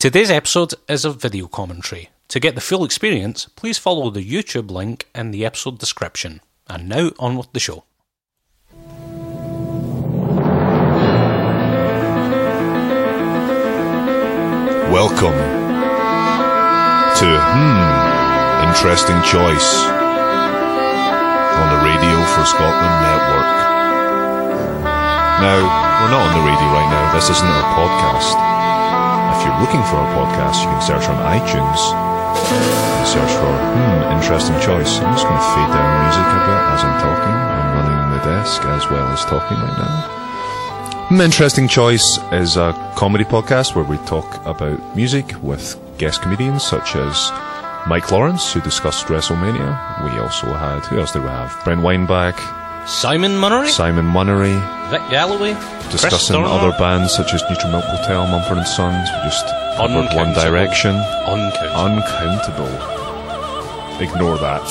Today's episode is a video commentary. To get the full experience, please follow the YouTube link in the episode description. And now on with the show. Welcome to Hmm, Interesting Choice on the Radio for Scotland Network. Now, we're not on the radio right now, this isn't our podcast. If you're looking for our podcast, you can search on iTunes and search for Hmm, Interesting Choice. I'm just going to fade down music a bit as I'm talking. I'm running the desk as well as talking right now. Hmm, Interesting Choice is a comedy podcast where we talk about music with guest comedians such as Mike Lawrence, who discussed WrestleMania. We also had, who else did we have? Brent Weinbach, Simon Munnery, Simon Munnery, Vic Galloway, discussing other bands such as Neutral Milk Hotel, Mumford and Sons. We just covered One Direction. Uncountable. Uncountable. Ignore that.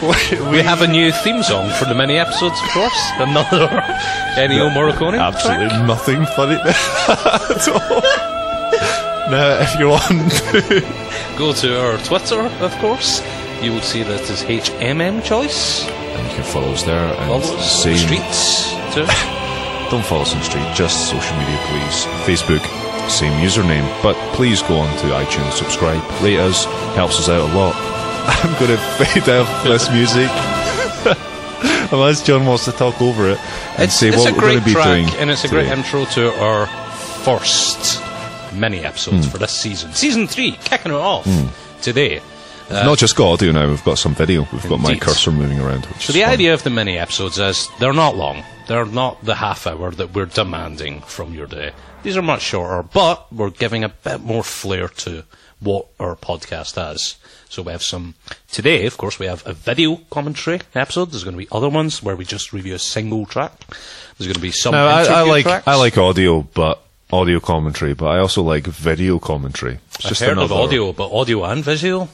we have a new theme song for the many episodes, of course. Another Ennio Morricone. Absolutely track. nothing funny at all. now, if you want to Go to our Twitter, of course. You will see that is HMM choice. And you can follow us there and Follow us on the streets too. Don't follow us on the street, just social media, please. Facebook, same username. But please go on to iTunes, subscribe, rate us, helps us out a lot. I'm going to fade out this music. Unless John wants to talk over it and say it's what we're going to be doing. and it's a great intro to our first mini episodes Hmm. for this season. Season three, kicking it off today. We've not just got audio now, we've got some video. We've got my Indeed. cursor moving around. So the fun. idea of the mini episodes is they're not long. They're not the half hour that we're demanding from your day. These are much shorter, but we're giving a bit more flair to what our podcast has. So we have some today. Of course, we have a video commentary episode. There's going to be other ones where we just review a single track. There's going to be some. No, I, I like tracks. I like audio, but audio commentary. But I also like video commentary. It's I've just heard another of audio, but audio and visual.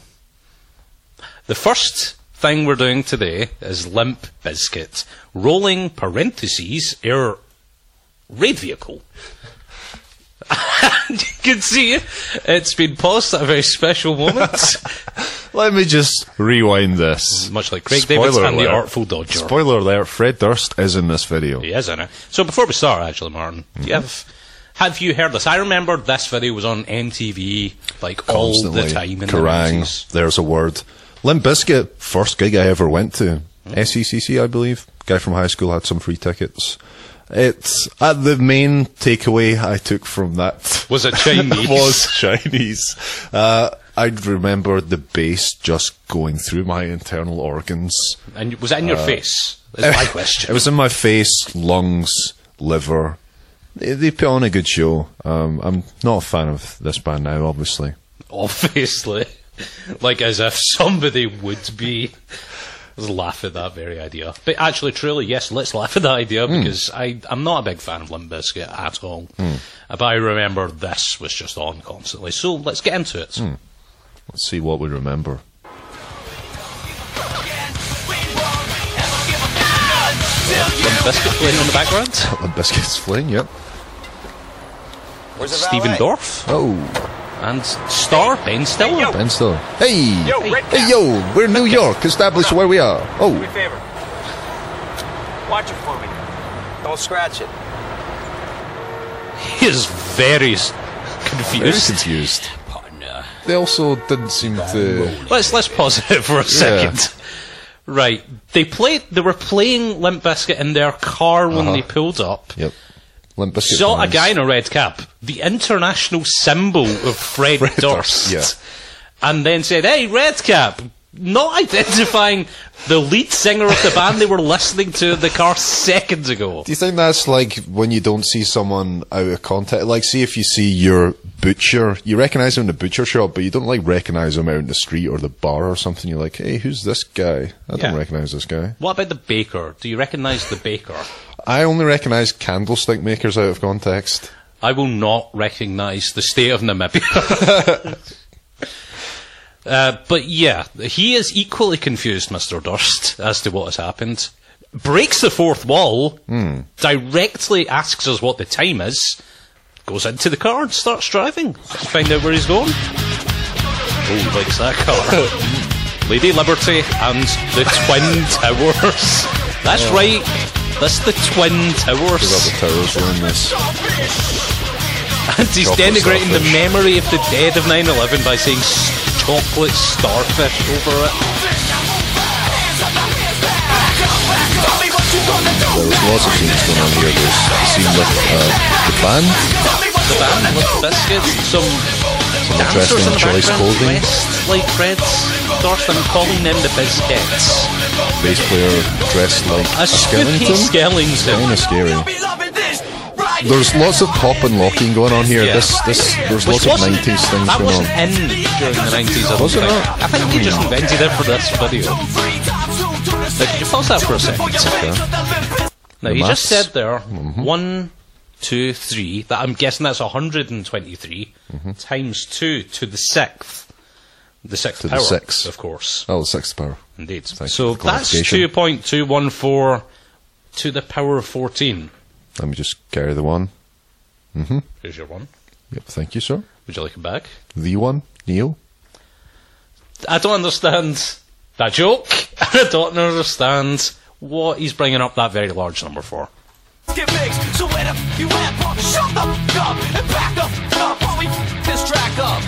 The first thing we're doing today is Limp Bizkit, rolling parentheses air raid vehicle. And you can see it's been paused at a very special moment, Let me just rewind this. much like Craig Spoiler Davis and the. Artful Dodger. Spoiler alert: Fred Durst is in this video. He is in it. So before we start, actually, Martin, do you mm-hmm. have have you heard this? I remember this video was on MTV like all Constantly. the time in the Kerrang! 90s. There's a word. Limp Bizkit, first gig I ever went to. Hmm. SECC, I believe. Guy from high school had some free tickets. It's uh, the main takeaway I took from that Was it Chinese? was Chinese. Uh, I remember the bass just going through my internal organs. And was that in your face? Is my question. It was in my face, lungs, liver. They, they put on a good show. Um, I'm not a fan of this band now, obviously. Obviously. Like as if somebody would be. Let's laugh at that very idea. But actually, truly, yes, let's laugh at that idea hmm. because I, I'm not a big fan of Limp Bizkit at all. Hmm. But I remember this was just on constantly. So let's get into it. Hmm. Let's see what we remember. Limp Bizkit playing in the background. Limp Bizkit's playing, yep. Where's Stephen Dorff Oh, and star Ben Stiller. Ben Stiller. Hey! Yo, Red Hey, yo, we're New York, established where we are. Do me Oh, a favor. Watch it for me. Don't scratch it. He is very s- very confused. confused. They also didn't seem to. Let's let's pause it for a second. Right, they played. They were playing Limp Bizkit in their car when Uh-huh. they pulled up. Yep. Limp Bizkit Saw a guy in a red cap, the international symbol of Fred, Fred Durst, Durst, yeah. and then said, "Hey, red cap." Not identifying the lead singer of the band they were listening to in the car seconds ago. Do you think that's like when you don't see someone out of context? Like, see if you see your butcher, you recognize him in the butcher shop, but you don't like recognize him out in the street or the bar or something. You're like, hey, who's this guy? I don't recognize this guy. What about the baker? Do you recognise the baker? I only recognize candlestick makers out of context. I will not recognise the state of Namibia. uh, but yeah, he is equally confused, Mr. Durst, as to what has happened. Breaks the fourth wall, directly asks us what the time is, goes into the car and starts driving. Let's find out where he's going. Oh, he likes that car. Lady Liberty and the Twin Towers. That's right. That's the Twin Towers. the towers around this. And he's Chocolate denigrating the memory of the dead of 9 11 by saying chocolate starfish over it. There was lots of scenes going on here. There's a scene with uh, the band. The band with biscuits, some dancers interesting in the choice clothing. dressed like Fred Durst. I'm calling them the biscuits. Bass player dressed like A a spooky skeleton. skeleton. Kind of scary. There's lots of pop and locking going on here. Yeah. This, this, there's Which lots of 90s things going wasn't on. in during the 90s, I don't Was it think. not? I think they just hmm. invented it for this video. Now, could you pause that for a second? Now, The you just said there, mm-hmm. one, two, three, that I'm guessing that's 123, Mm-hmm. times 2 to the sixth. The sixth To the power, sixth. of course. Oh, the sixth power. Indeed. Thank so that's 2.214 to the power of 14. Let me just carry the one. Here's your one. Yep, thank you, sir. Would you like it back? The one, Neil. I don't understand that joke. I don't understand what he's bringing up that very large number for. Get fixed, so where the you? Shut the up and back up while we this track up.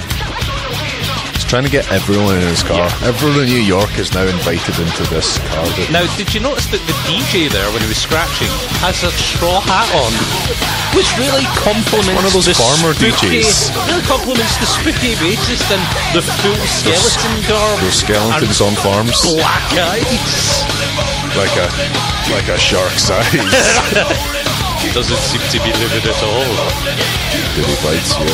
He's trying to get everyone in his car. Everyone in New York is now invited into this car. that- Now, did you notice that the DJ there, when he was scratching, has a straw hat on, which really complements one of those farmer spooky, DJs. Really complements the spooky bassist and the full skeleton garb. Those skeletons on farms. Black eyes. Like a, like a shark's eyes. He doesn't seem to be living at all. Did he bites you?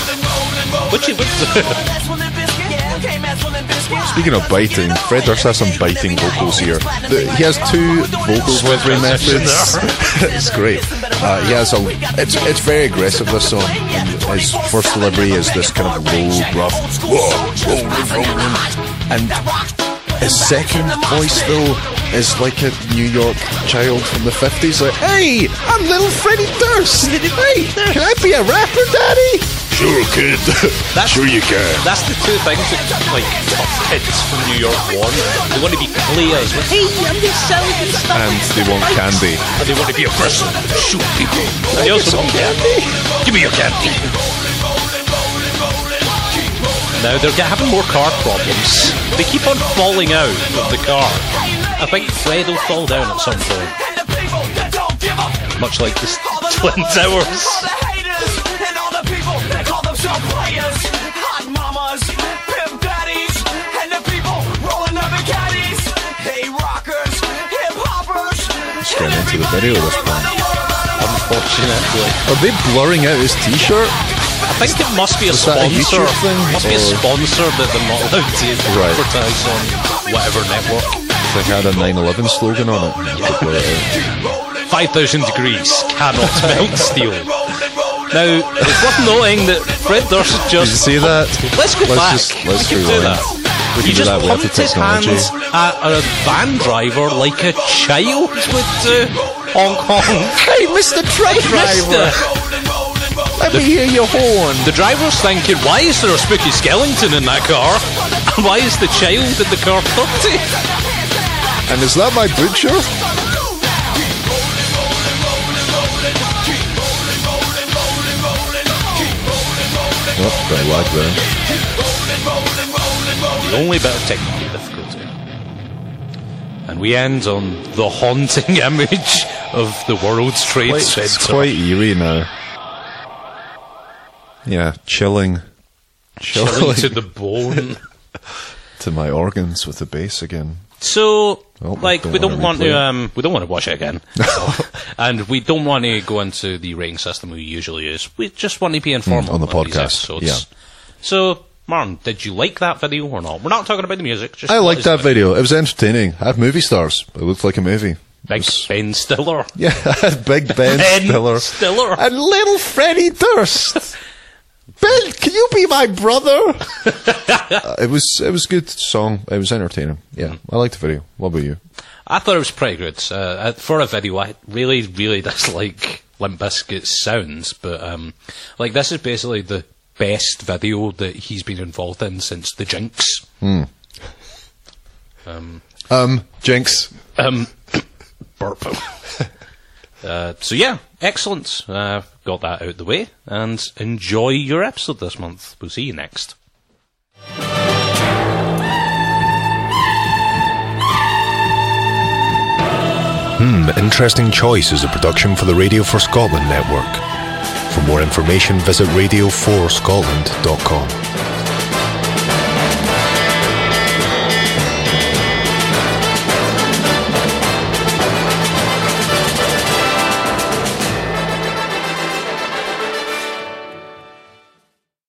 Which he would do. That's one of biscuit, yeah, okay, that's one of biscuit. Speaking of biting, Fred Durst has some biting vocals here. The- he has two vocal delivery methods. it's great. Uh, he has a. It's it's very aggressive. This song. And his first delivery is this kind of low, rough, whoa, rolling, rolling, and his second voice though is like a New York child from the fifties. Like, hey, I'm little Freddie Durst. Hey, can I be a rapper, Daddy? Sure, kid. That's- sure you can. That's the two things that like tough kids from New York want. They want to be players with hey, I'm the selling and stuff. And they want candy. And they want to be a and shoot people. And they also want candy. Give me your candy. Now they're having more car problems. They keep on falling out of the car. I think Fred will fall down at some point, And the people that don't give a f much like the all the Twin Towers. All the haters and all the people that call themselves players. Hot mamas, pimp daddies, and the people rolling up in caddies. Hey rockers, hip hoppers. Just getting into the video this point. Unfortunately, Are they blurring out his T-shirt? I think it must be a Was that a sponsor. YouTube thing, Must be a sponsor that they're not allowed to Right. advertise on whatever network. They had a 9/11 slogan on it. They it 5,000 degrees cannot melt steel. Now, it's worth noting that Fred Durst just. Did you just. see that? Let's go let's back. Just, let's we can do rewind. that. We He can do just that. We have the pumped his hands at a van driver like a child would uh, do. Honk honk. Hey, Mr. Truck Mister. Let me hear your horn. The driver's thinking, why is there a spooky skeleton in that car? And why is the child in the car 30? And is that my butcher? Oh, got a lag there. The only bit of technical difficulty. And we end on the haunting image of the World Trade Quite, it's quite eerie now. Yeah, chilling. chilling to the bone. to my organs with the bass again. So, we like, don't we don't want to, um, we don't want to watch it again, and we don't want to go into the rating system we usually use. We just want to be informal Mm, on the podcast, yeah. So, Martin, did you like that video or not? We're not talking about the music. Just I liked that it? video. It was entertaining. I have movie stars. It looked like a movie. Big was- Ben Stiller. Yeah, Big Ben, Ben Stiller. Stiller. And little Freddie Durst. Ben, can you be my brother? Uh, it was it was a good song. It was entertaining. Yeah, I liked the video. What about you? I thought it was pretty good. Uh, uh, for a video, I really, really dislike Limp Bizkit's sounds, but um, like this is basically the best video that he's been involved in since the Jinx. Um, Jinx. Um, burp. uh, so yeah, excellent. Uh, got that out the way, and enjoy your episode this month. We'll see you next. Hmm, Interesting Choice is a production for the Radio for Scotland network. For more information, visit radio4scotland.com.